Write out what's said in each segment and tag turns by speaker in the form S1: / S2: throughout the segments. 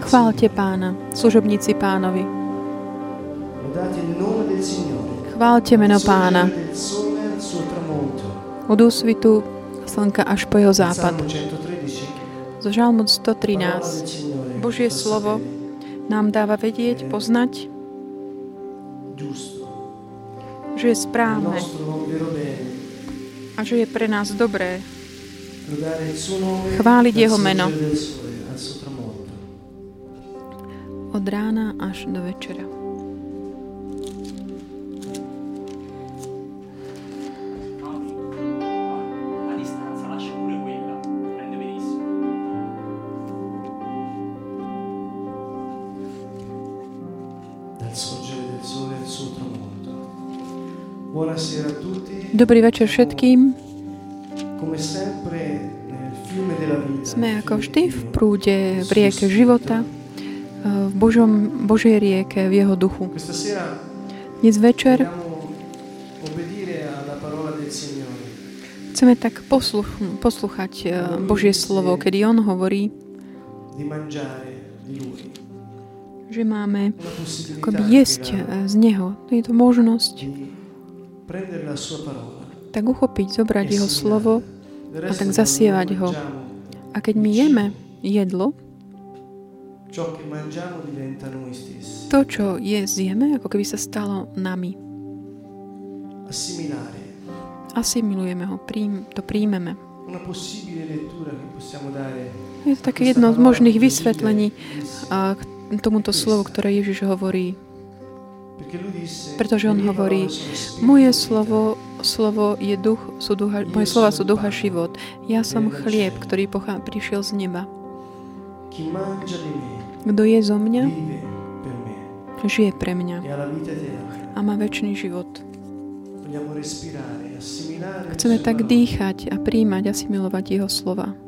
S1: Chválte pána, služobníci pánovi. Chválte meno pána. Od úsvitu slnka až po jeho západ.
S2: Salmo 113.
S1: Zo Žalmu
S2: Parola del
S1: 113.
S2: Signore.
S1: Božie slovo nám dáva vedieť, poznať, že je správne a že je pre nás dobré Chváliť jeho meno. od rána až do večera. Dobrý večer všetkým. Sme ako vždy v prúde, v rieke života, eh, v Božom, Božej rieke, v jeho duchu. Dnes večer chceme tak posluch, posluchať eh, Božie slovo, kedy On hovorí, že máme akoby jesť eh, z Neho. Je to možnosť. tak uchopiť, zobrať Jeho slovo a tak zasievať ho. A keď my jeme jedlo, to, čo je zjeme, ako keby sa stalo nami. Asimilujeme ho, príjm, to príjmeme. Je to také jedno z možných vysvetlení a k tomuto slovu, ktoré Ježiš hovorí. Pretože on
S2: "Le mie
S1: hovorí, Moje
S2: e vita".
S1: slovo, slovo je duch, sú duha, moje slova sú duch a život. Ja som chlieb, ktorý pochá, prišiel z neba. Kto je zo mňa, žije pre mňa a má väčší život. Chceme tak dýchať a príjmať a milovať Jeho slova.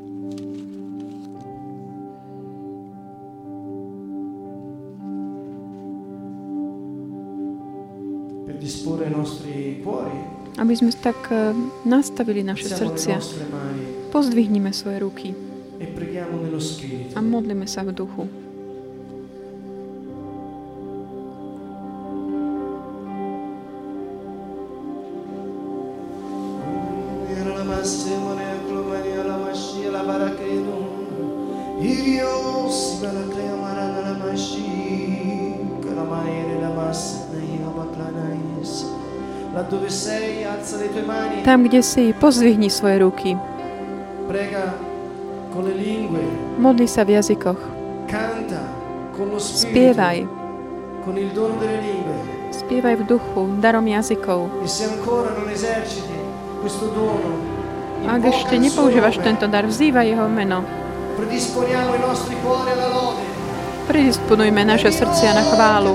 S1: Aby sme tak eh, nastavili naše srdcia. Pozdvihnime svoje ruky
S2: e
S1: a modlíme sa v duchu. Tam, kde si, pozdvihni svoje ruky. Modli sa v jazykoch. Spievaj. Spievaj v duchu, darom jazykov.
S2: E
S1: Ak ešte nepoužívaš tento dar, vzývaj jeho meno.
S2: Predisponiamo i nostri cuori alla lode.
S1: Predisponujme naše srdcia na chválu.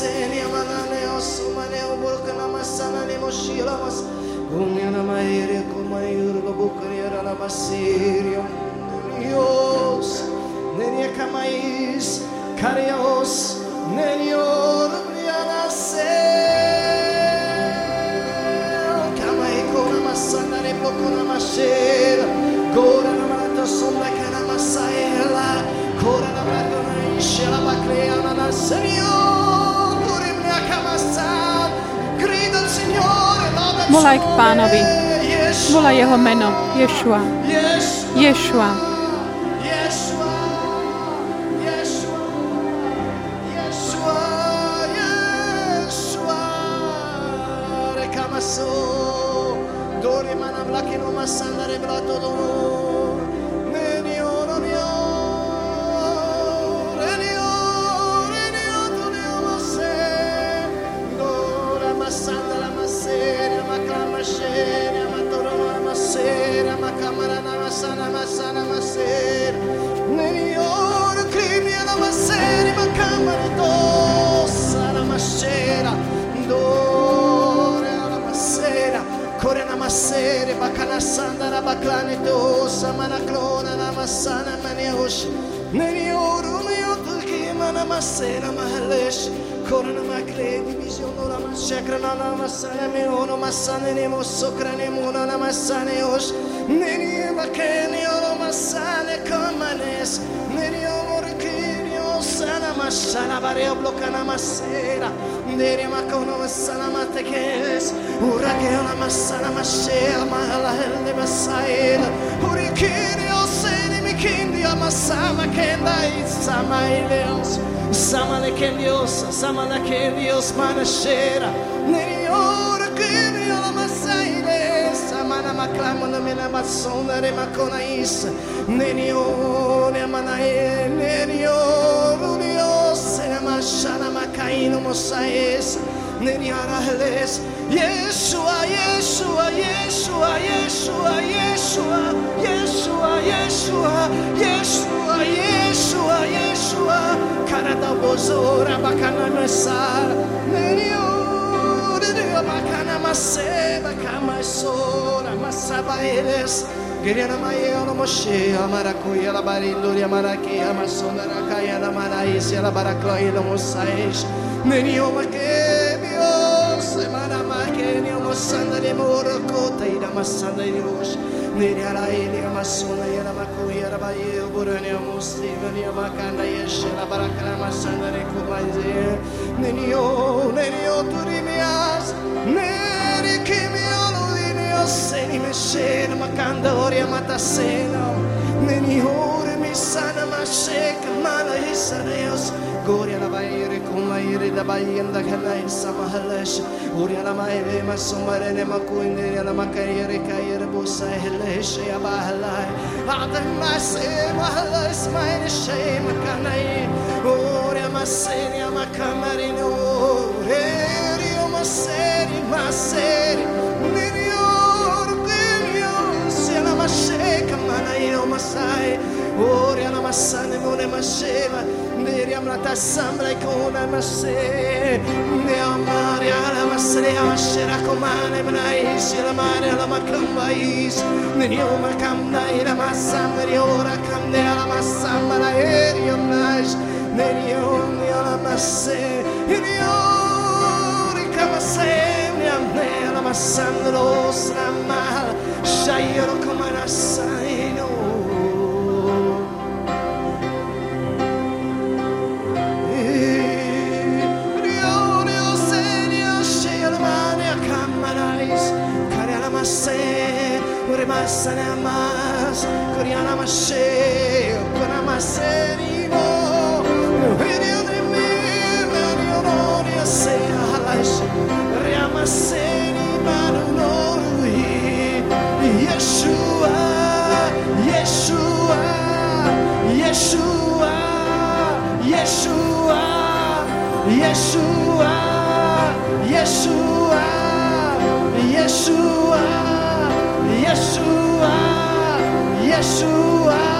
S2: seni amanane osumane oburkana masana ne moshilamas unyana maire kumayur babukriera la masirio Dios nenia kamais karios nenior briana se kamai kona masana ne pokona mashe
S1: Volaj k Pánovi. Volaj jeho meno. Ješua. Ješua. manaklona namasana maniosh Nenioru neotki manamasena mahalesh Korana makredi visiono la mashakra na la masana meono masane nemo sokra nemo na la masane osh Neni makeni olo masane komanes Neni omorkini osana masana bareo blokana masera Neni makono masana matekes Neni Uragela masana mashela mahala hele masaela Urikiri oseni mikindi amasama kenda isama ileos Samale kendios, samala kendios manashera Neriora kiri ala masaile Samana maklamo na mena basona remakona isa Neriora manae, neriora unios Sena mashana no mosaesa Neriara heles, neriora heles Yeshua, Yeshua, Yeshua, Yeshua, Yeshua, Yeshua, Yeshua, Yeshua, Yeshua, Yeshua, Karada Bozora, Bakana Mesara, Nenio, Bakana Maseba, Kamasora, Masaba Eles, Geriana Maia, no Moshe, Amaracuia, Labarinduria, Maraquia, Massondara, Caiana, Maraícia, ela Baracloia, no Mosaes, Nenhuma que Sandra de mora cota ira masana de hoje nere ara ele masona ira macu ira baie burane musiva ni Sandra yeshara barakara masana de kumaize nenio nenio turimias nere kimio lunio seni mexer makanda oria matasena nenio me sana mashek mana isa deus. Gloria la baire con la ire da baienda canai samahalesh. Gloria la maire ma somarene ma kuinde la makaire kaire bosa helesh ya bahalai. Adam ma se mahales ma ire she ma kanai. Gloria ma senia ma kamarino. Gloria ma seri ma seri. Mirior gilio se la ma sheka ma naino. Gloria la ma kone masheva neri amrata sambra kone maše. ne amari ala masre amashera komane bnai shira mare ala makambais neri omakam nai la masam neri ora kam ne ala masam mara eri omash neri om ne ala mashe neri ori kamasem ne amne ala masam ros ramal shayro komana saino É massa, né? Mas, Coriana Macheu, Coramacerimo, Rio de Mila, Rio Noria, Serras, Riamaceri, é Manunori, Yeshua, Yeshua, Yeshua, Yeshua, Yeshua, Yeshua. Yeshua,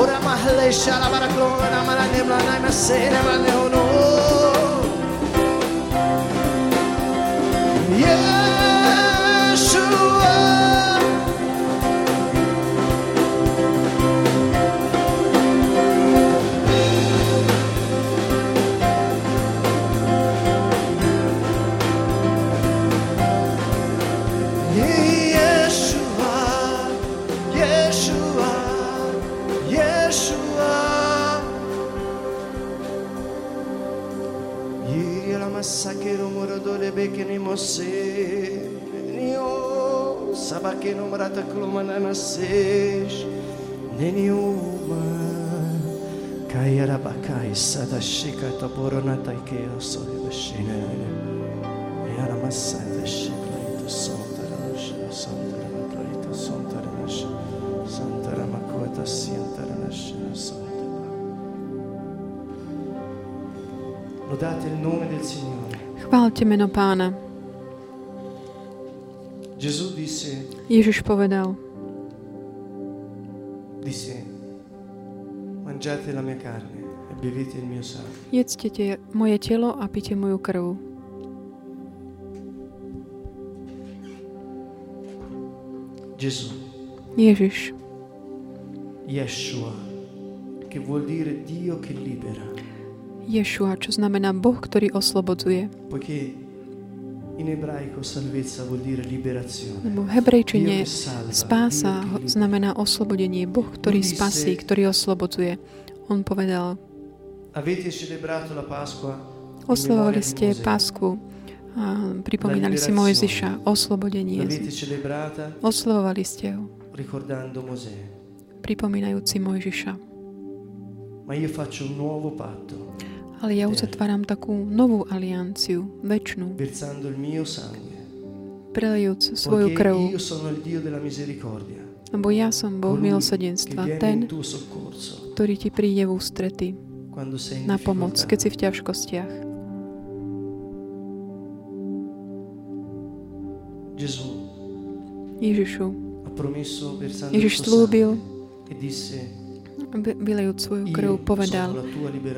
S1: Ora mahale shala baraklo na mala nemla na masera maleono. você sabe que não brata cluma na nasces nenhuma cairá bacai sada chica taporona taikeo sobre bashina era massada chica ito santara Santa, santara matra Santa, santara nasce santara makota santara nasce santara Lodate o nome del Signore.
S3: Chválte meno pána.
S1: Il mio sangue.
S3: jedzte moje telo a pite moju krv. Ježiš,
S1: Yeshua, che vuol dire Dio che libera,
S3: Ješua, čo znamená Boh, ktorý oslobodzuje.
S1: poiché
S3: Lebo v hebrejčine spása znamená oslobodenie. Boh, ktorý spasí, ktorý oslobodzuje. On povedal,
S1: di
S3: ste. Pasku a pripomínali si Mojziša, oslobodenie. Oslovovali ste ho, pripomínajúci Mojžiša. Ale ja uzatváram takú novú alianciu,
S1: sangue.
S3: prelejúc svoju krv, lebo ja som Boh
S1: in
S3: ten, ktorý ti príde v ústrety na pomoc, keď si v ťažkostiach. Ježišu, Ježiš slúbil, vylejúc svoju krv, povedal,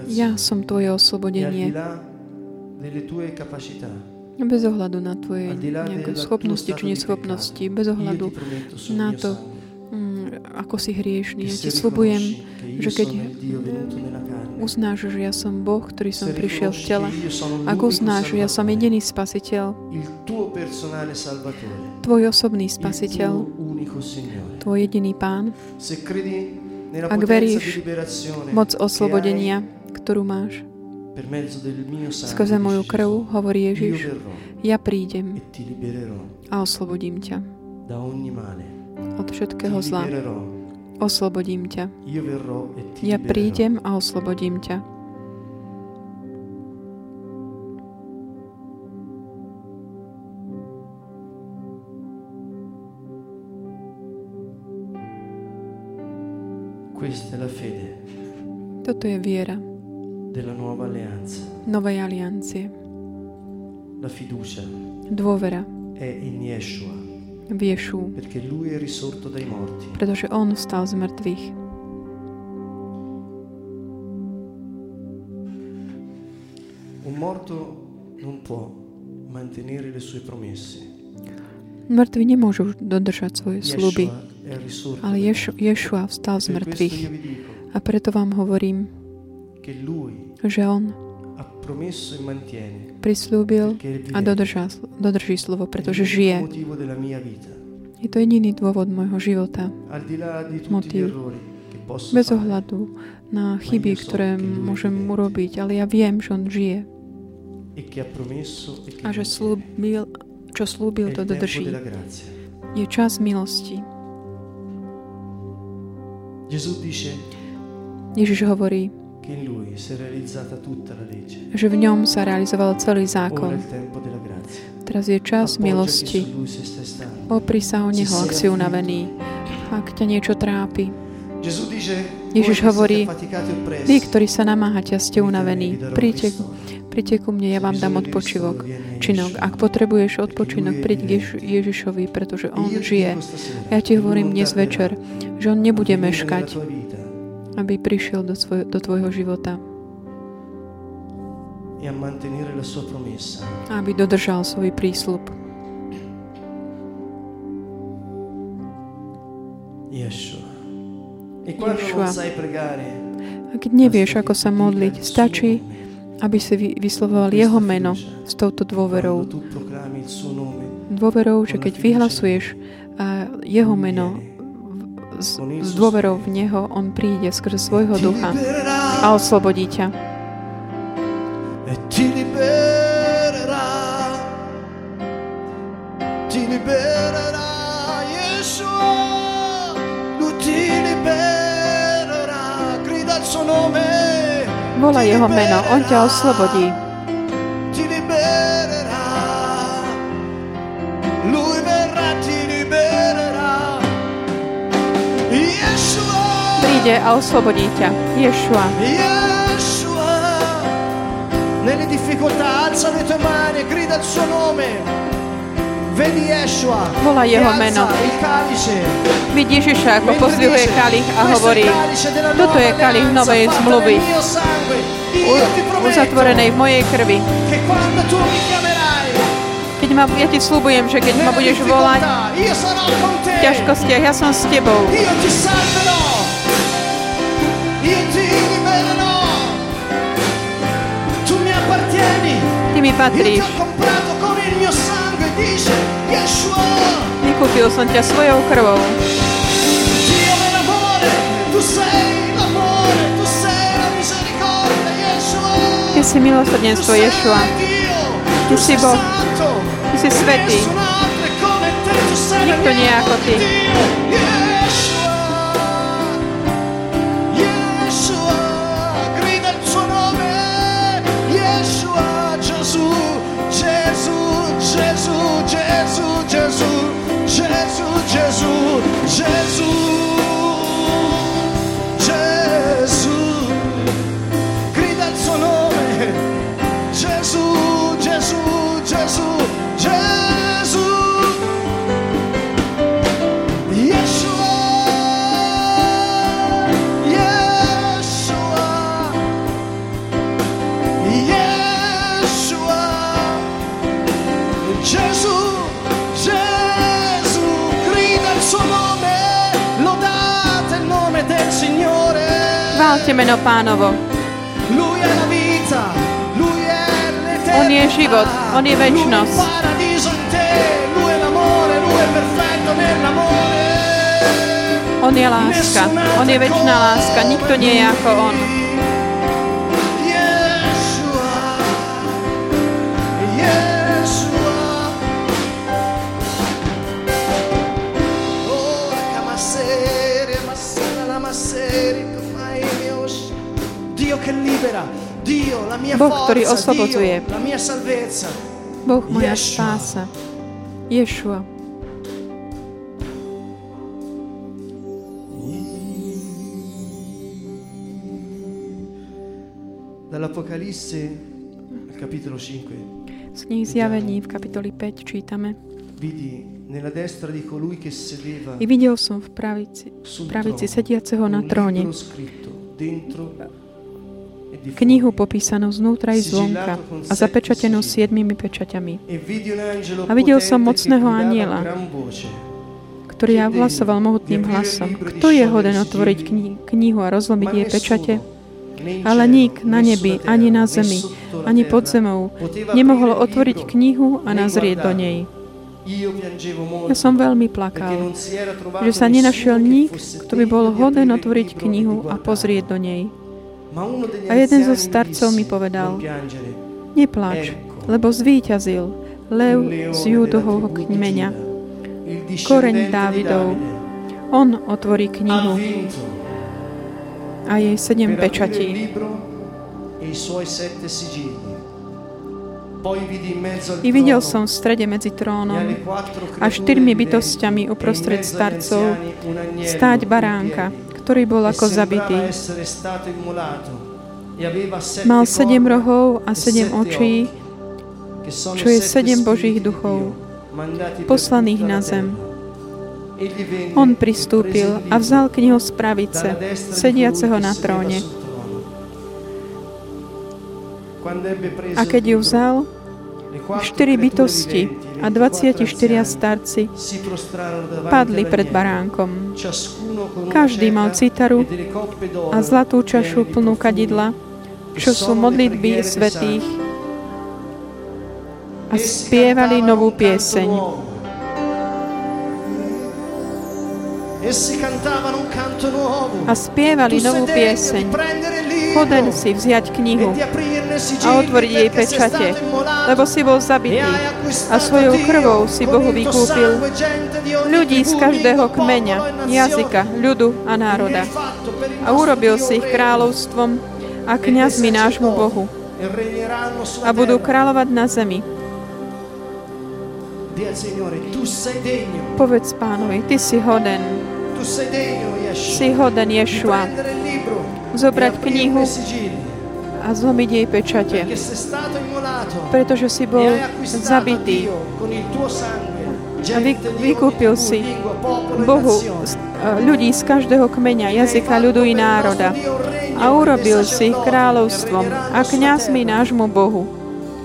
S3: ja som tvoje oslobodenie, bez ohľadu na tvoje nejaké schopnosti či neschopnosti, bez ohľadu na to, mm, ako si hriešný. Ja ti
S1: io
S3: že keď uznáš, že ja som Boh, ktorý som prišiel v tele, ak uznáš, že ja som jediný spasiteľ, tvoj osobný spasiteľ, tvoj jediný pán, Ak veríš moc oslobodenia, ktorú máš skrze moju krv, hovorí Ježiš, ja prídem
S1: e ti libererò
S3: a oslobodím ťa od všetkého zla. Oslobodím ťa.
S1: e
S3: Ja prídem a oslobodím ťa.
S1: Questa è la fede
S3: Toto je viera
S1: della nuova alleanza.
S3: Novej aliancie.
S1: la fiducia
S3: Dôvera
S1: è in Yeshua.
S3: V Ješu,
S1: perché lui è risorto dai morti.
S3: Pretože On stal z mŕtvych.
S1: un morto non può mantenere le sue promesse.
S3: Mŕtvi nemôžu dodržať svoje sluby, ale. Ješua vstal z mŕtvych. A preto vám hovorím, že On prislúbil a dodržá, dodrží slovo, pretože žije. Je to jediný dôvod môjho života.
S1: posso
S3: Bez ohľadu na chyby, ktoré môžem urobiť, ale ja viem, že On žije a že slúbil, čo slúbil,
S1: il
S3: to dodrží. Je čas milosti.
S1: La legge
S3: že v ňom sa realizoval celý zákon. Teraz je čas milosti. Opri sa o neho, ak si unavený. Ak ťa niečo trápi. Ježiš hovorí,
S1: e
S3: Vy, ktorí sa namáhate a ste unavení, príďte. Príďte ku mne, ja vám dám odpočívok. Činok, ak potrebuješ odpočinok, príď Jež- Ježišovi, pretože On žije. Ja ti hovorím dnes večer, že On nebude meškať,
S1: aby prišiel do, svoj- do tvojho života. Aby dodržal svoj prísľub.
S2: Ješua.
S1: A keď nevieš, ako sa modliť, stačí aby si vy- vyslovoval jeho meno s touto dôverou. Dôverou, že keď vyhlasuješ jeho meno s, s dôverou v neho, on príde skrze svojho ducha a oslobodí ťa.
S2: ti libererà. Ti libererà, Yeshua. Lui ti libererà. Grida il suo nome.
S1: Volá
S2: Ti
S1: jeho meno, on ťa oslobodí. Príde a oslobodí ťa. Ješua.
S2: Nelle difficoltà alza le tue mani e grida il suo nome.
S1: Volá jeho meno. Vid Ježiša, ako pozdvihuje kalich a hovorí, toto je kalich novej zmluvy, uzatvorenej v mojej krvi. Keď ma, ja ti slúbujem, že keď ma budeš volať v ťažkostiach, ja som s tebou. Ty mi patríš. Vykúpil som ťa svojou krvou. Ty si milosrdenstvo Ješua. Ty si Boh. Ty si svetý. Nikto nie ako ty. Vyvyšte meno pánovo. On je život, on je
S2: väčnosť.
S1: On je láska, on je väčšiná láska, nikto nie je ako on. Boh, ktorý oslobodzuje.
S2: Dio la mia salvezza.
S1: Boh moja spása. Ješua.
S2: Dall'Apocalisse al capitolo 5
S1: Z knihy Zjavení v kapitoli 5 čítame.
S2: vidi nella destra di colui che sedeva
S1: I videl som v pravici, pravici sediaceho na tróne
S2: dentro
S1: knihu popísanú znútra i zvonka a zapečatenú siedmimi pečaťami. A videl som mocného aniela, ktorý hlasoval mohutným hlasom. Kto je hoden otvoriť knihu a rozlomiť jej pečate? Ale nik na nebi, ani na zemi, ani pod zemou nemohol otvoriť knihu a nazrieť do nej. Ja som veľmi plakal, že sa nenašiel nik, kto by bol hoden otvoriť knihu a pozrieť do nej. A jeden zo starcov mi povedal, nepláč, lebo zvíťazil lev z Júdovho kmeňa, koreň Dávidov. On otvorí knihu a jej sedem pečatí.
S2: I
S1: videl som v strede medzi trónom a štyrmi bytostiami uprostred starcov stáť baránka ktorý bol ako zabitý. Mal sedem rohov a sedem očí, čo je sedem Božích duchov, poslaných na zem. On pristúpil a vzal knihu z pravice, sediaceho na tróne. A keď ju vzal, štyri bytosti a
S2: 24
S1: starci padli pred baránkom. Každý mal citaru a zlatú čašu plnú kadidla, čo sú modlitby svetých a spievali novú pieseň. A spievali novú pieseň. Hoden si vziať knihu a otvoriť jej pečate, lebo si bol zabitý a svojou krvou si Bohu vykúpil ľudí z každého kmeňa, jazyka, ľudu a národa. A urobil si ich kráľovstvom a
S2: dei
S1: nášmu Bohu. A budú kráľovať na zemi. Povedz pánovi, ty si hoden, si hoden Ješua, zobrať knihu a zlomiť jej pečate, pretože si bol zabitý. A vy, vykúpil si
S2: e
S1: Bohu ľudí z každého kmeňa, jazyka, ľudu i národa. a urobil si ich kráľovstvom a kňazmi nášmu Bohu.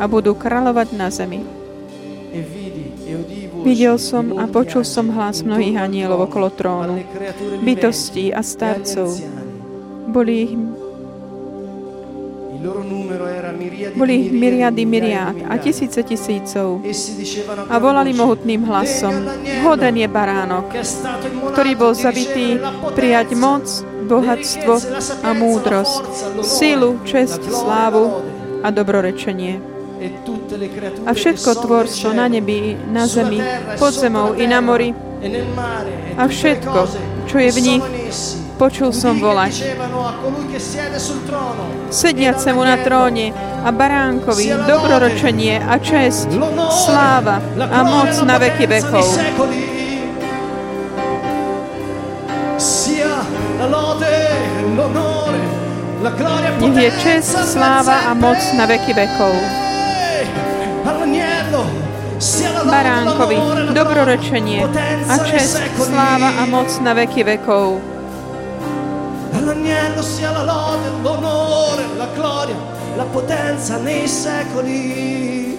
S1: A budú kráľovať na zemi.
S2: E e
S1: Videl som a počul som hlas mnohých anielov okolo trónu, bytostí a starcov. Boli ich, boli ich myriád
S2: di
S1: a tisíce tisícov. A volali mohutným hlasom,
S2: "Degno l'agnello
S1: hoden je baránok, ktorý bol
S2: potenza,
S1: prijať moc, bohatstvo a múdrosť, sílu,
S2: gloria,
S1: slávu a dobrorečenie.
S2: E
S1: A všetko tvorstvo na nebi, na zemi,
S2: e
S1: pod zemou i na mori,
S2: e
S1: a všetko, čo je v nich, počul som volať. Sediacemu na tróne a baránkovi dobrorečenie a česť,
S2: l'onore,
S1: sláva a moc na veky vekov. Nech je
S2: per
S1: sláva a moc na veky vekov. Baránkovi dobrorečenie
S2: potenza
S1: a
S2: secoli.
S1: sláva a moc na veky vekov.
S2: All'agnello sia la lode, l'onore, la gloria, la potenza nei secoli.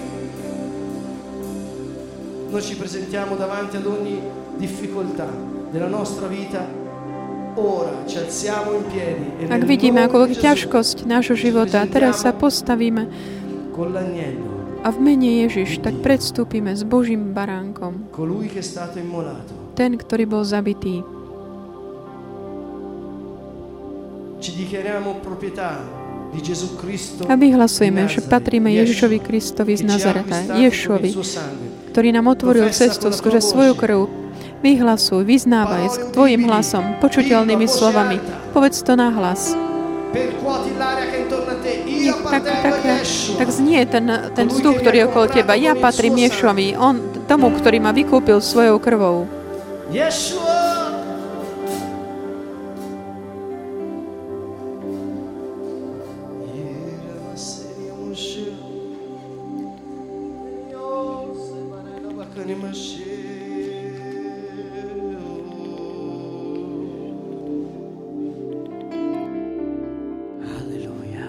S2: Noi ci presentiamo davanti ad ogni difficoltà della nostra vita. E
S1: Ak vidíme ako ťažkosť nášho života, teraz sa postavíme a v mene Ježiš tak predstúpime s Božím baránkom, ten, ktorý bol zabitý. A vyhlasujeme, že patríme Ježišovi Kristovi z Nazareta, Ješovi, ktorý nám otvoril cestu skrze svoju krv. Vyhlasuj, vyznávaj s tvojim hlasom, počuteľnými slovami. Povedz to na hlas. Tak, tak, tak znie ten, ten vzduch, ktorý je okolo teba. Ja patrím Ješovi, on, tomu, ktorý ma vykúpil svojou krvou.
S2: Aleluia.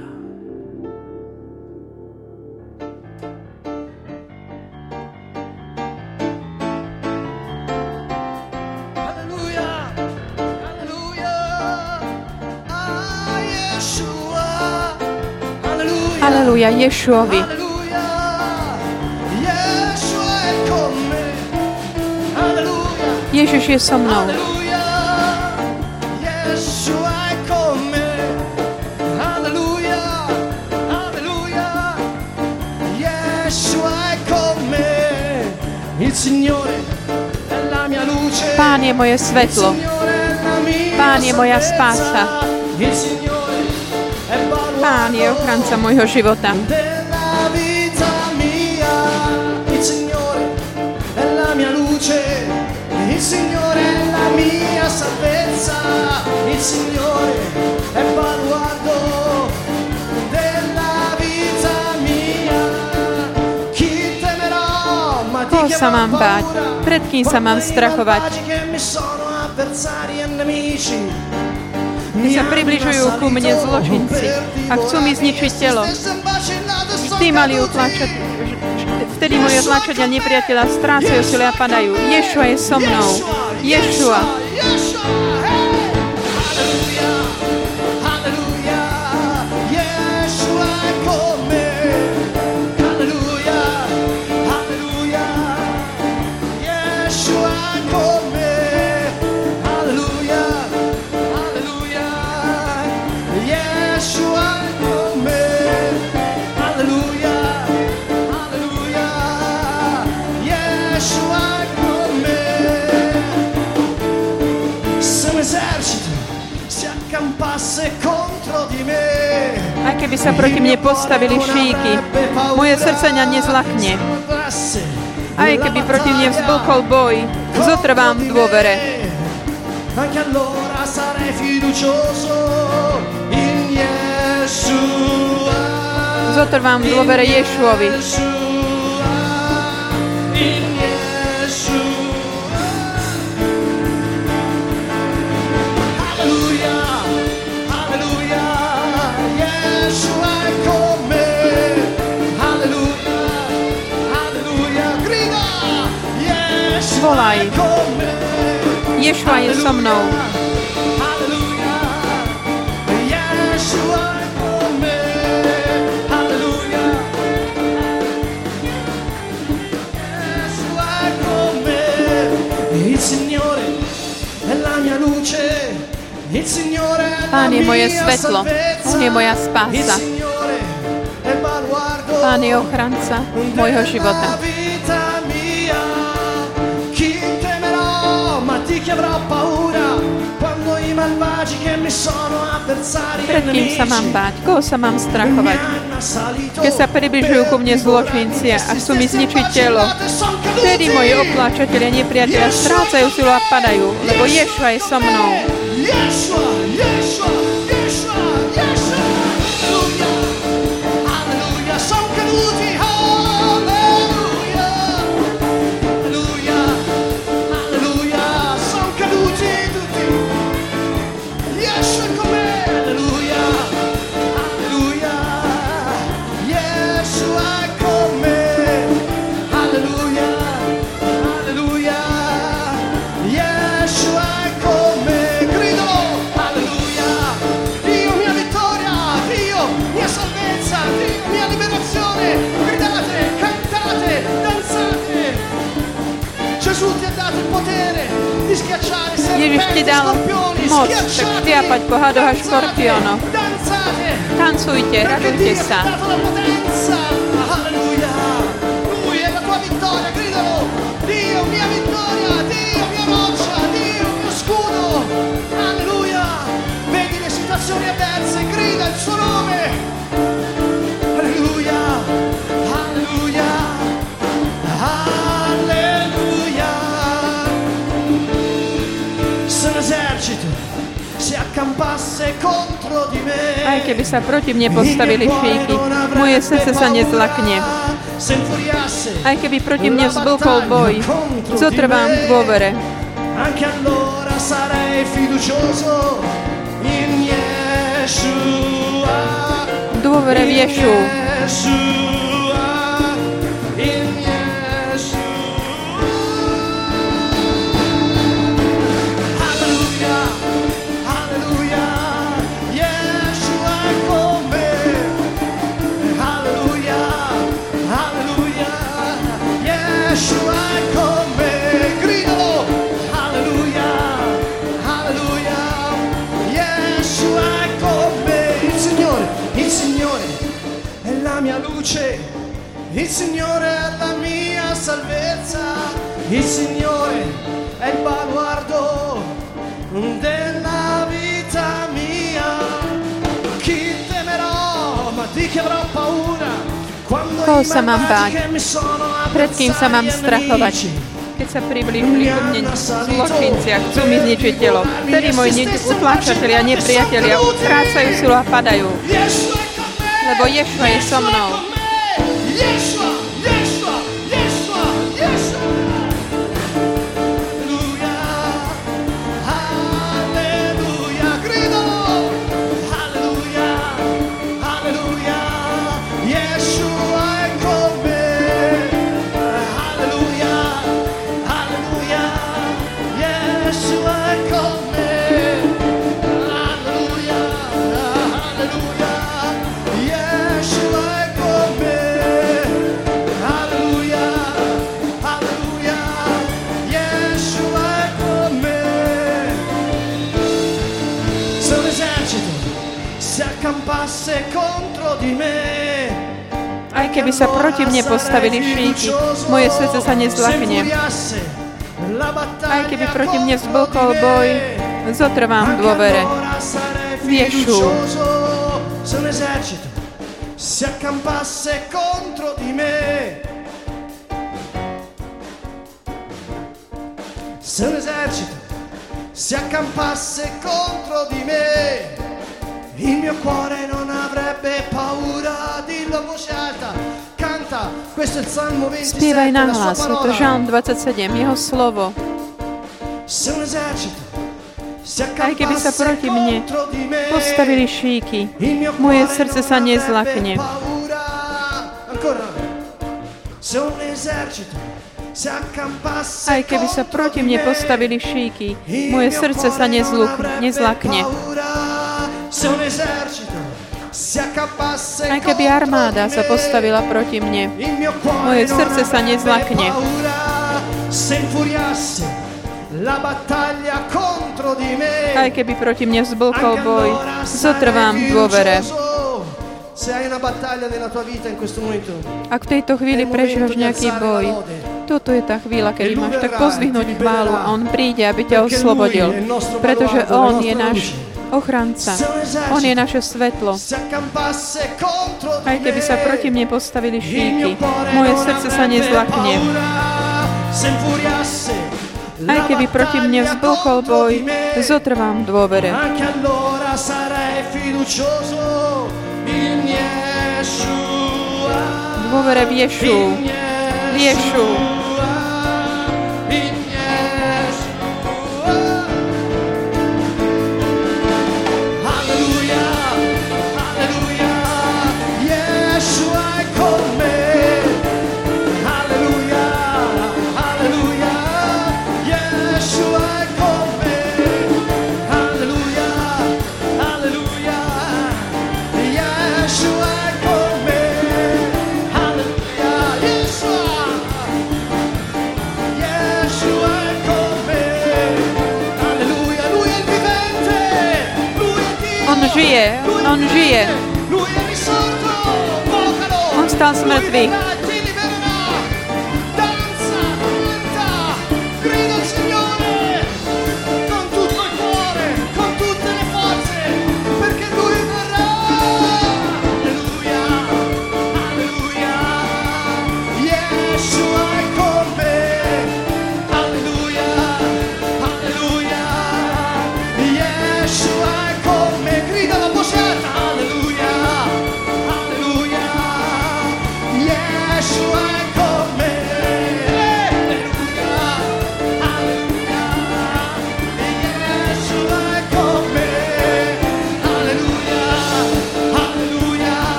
S2: Aleluia. Aleluia. Ah, Yeshua. Aleluia. Aleluia, è la mia luce.
S1: Pán je moje svetlo. Pán je moja spása. Pán je ochranca môjho života. Koho sa mám báť? Pred kým sa mám strachovať? Keď sa približujú ku mne zločinci a chcú mi zničiť telo, vždy mali utlačať, vtedy moji otlačať a nepriateľa strácajú sily a padajú. Ješua je so mnou. Ješua. Aj keby sa proti mne postavili šíky, moje srdce ňa nezlakne. Aj keby proti mne vzblkol boj, zotrvám v dôvere. Anche allora in Yeshua. Zotrvám v dôvere Ješuovi. Volaj. Ješua je so mnou. Pán je moje svetlo, On je moja spása. Pán je ochranca môjho života. Pred kým sa mám báť? Koho sa mám strachovať? Keď sa približujú ku mne zločinci a chcú mi zničiť telo, vtedy moji opláčatelia nepriatelia strácajú silu a padajú, lebo Ješua je so mnou. Yeshua, Yeshua. Ježiš ti dal moc škriapať po hadoch a škorpiónoch. Tancujte, radujte sa. Aj keby sa proti mne postavili šíky, moje srdce sa nezlakne. Aj keby proti mne vzblkol boj, zotrvám v dôvere. Anche allora sarei fiducioso in Yeshua. Dôvere v Ješu. Luce, il Signore è la mia salvezza, il Signore è il baluardo della vita mia. Chi temerò, ma di che avrò paura? Koho sa mám báť? Pred kým sa mám strachovať? Keď sa priblížili ku mne zločinci a chcú mi zničiť telo, vtedy moji utláčatelia, nepriatelia strácajú silu a padajú. Lebo Ješua je so mnou.
S3: Aj keby sa proti mne postavili šíky, moje srdce sa nezlakne. Aj keby proti mne vzblkol boj, zotrvám v dôvere.
S1: Esercito si accampasse contro di me. Se un esercito si accampasse contro di me, il mio cuore non avrebbe paura. Dillo a voce alta, canta, questo è il Salmo 27,
S3: Spievaj
S1: la sua
S3: nahlas, je to
S1: parola.
S3: Žalm 27, jeho slovo. Aj keby sa proti mne postavili šíky, moje srdce sa nezlakne. Aj keby sa proti mne postavili šíky, moje srdce sa nezlakne. Aj keby armáda sa postavila proti mne, moje srdce sa nezlakne. aj keby proti mne vzblkol
S1: Anche
S3: boj, zotrvám v dôvere. Ak v tejto chvíli prežívaš nejaký boj, toto je tá chvíľa, kedy máš tak pozdvihnúť chválu a On príde, aby ťa oslobodil. Pretože On je náš ochranca. On je naše svetlo. Aj keby sa proti mne postavili
S1: il
S3: šíky, moje srdce sa nezlakne. Aj keby proti mne vzblkol boj, zotrvám dôvere. Dôvere v Ješu. V Ješu.
S1: me.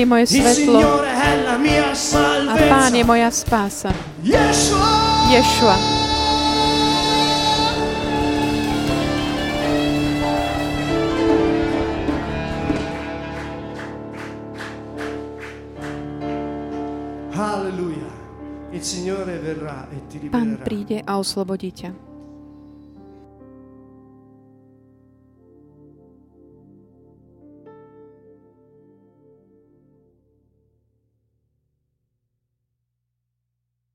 S3: Je moje svetlo a Pán je moja spása. Ješua.
S1: E ti
S3: Pán príde a oslobodí ťa.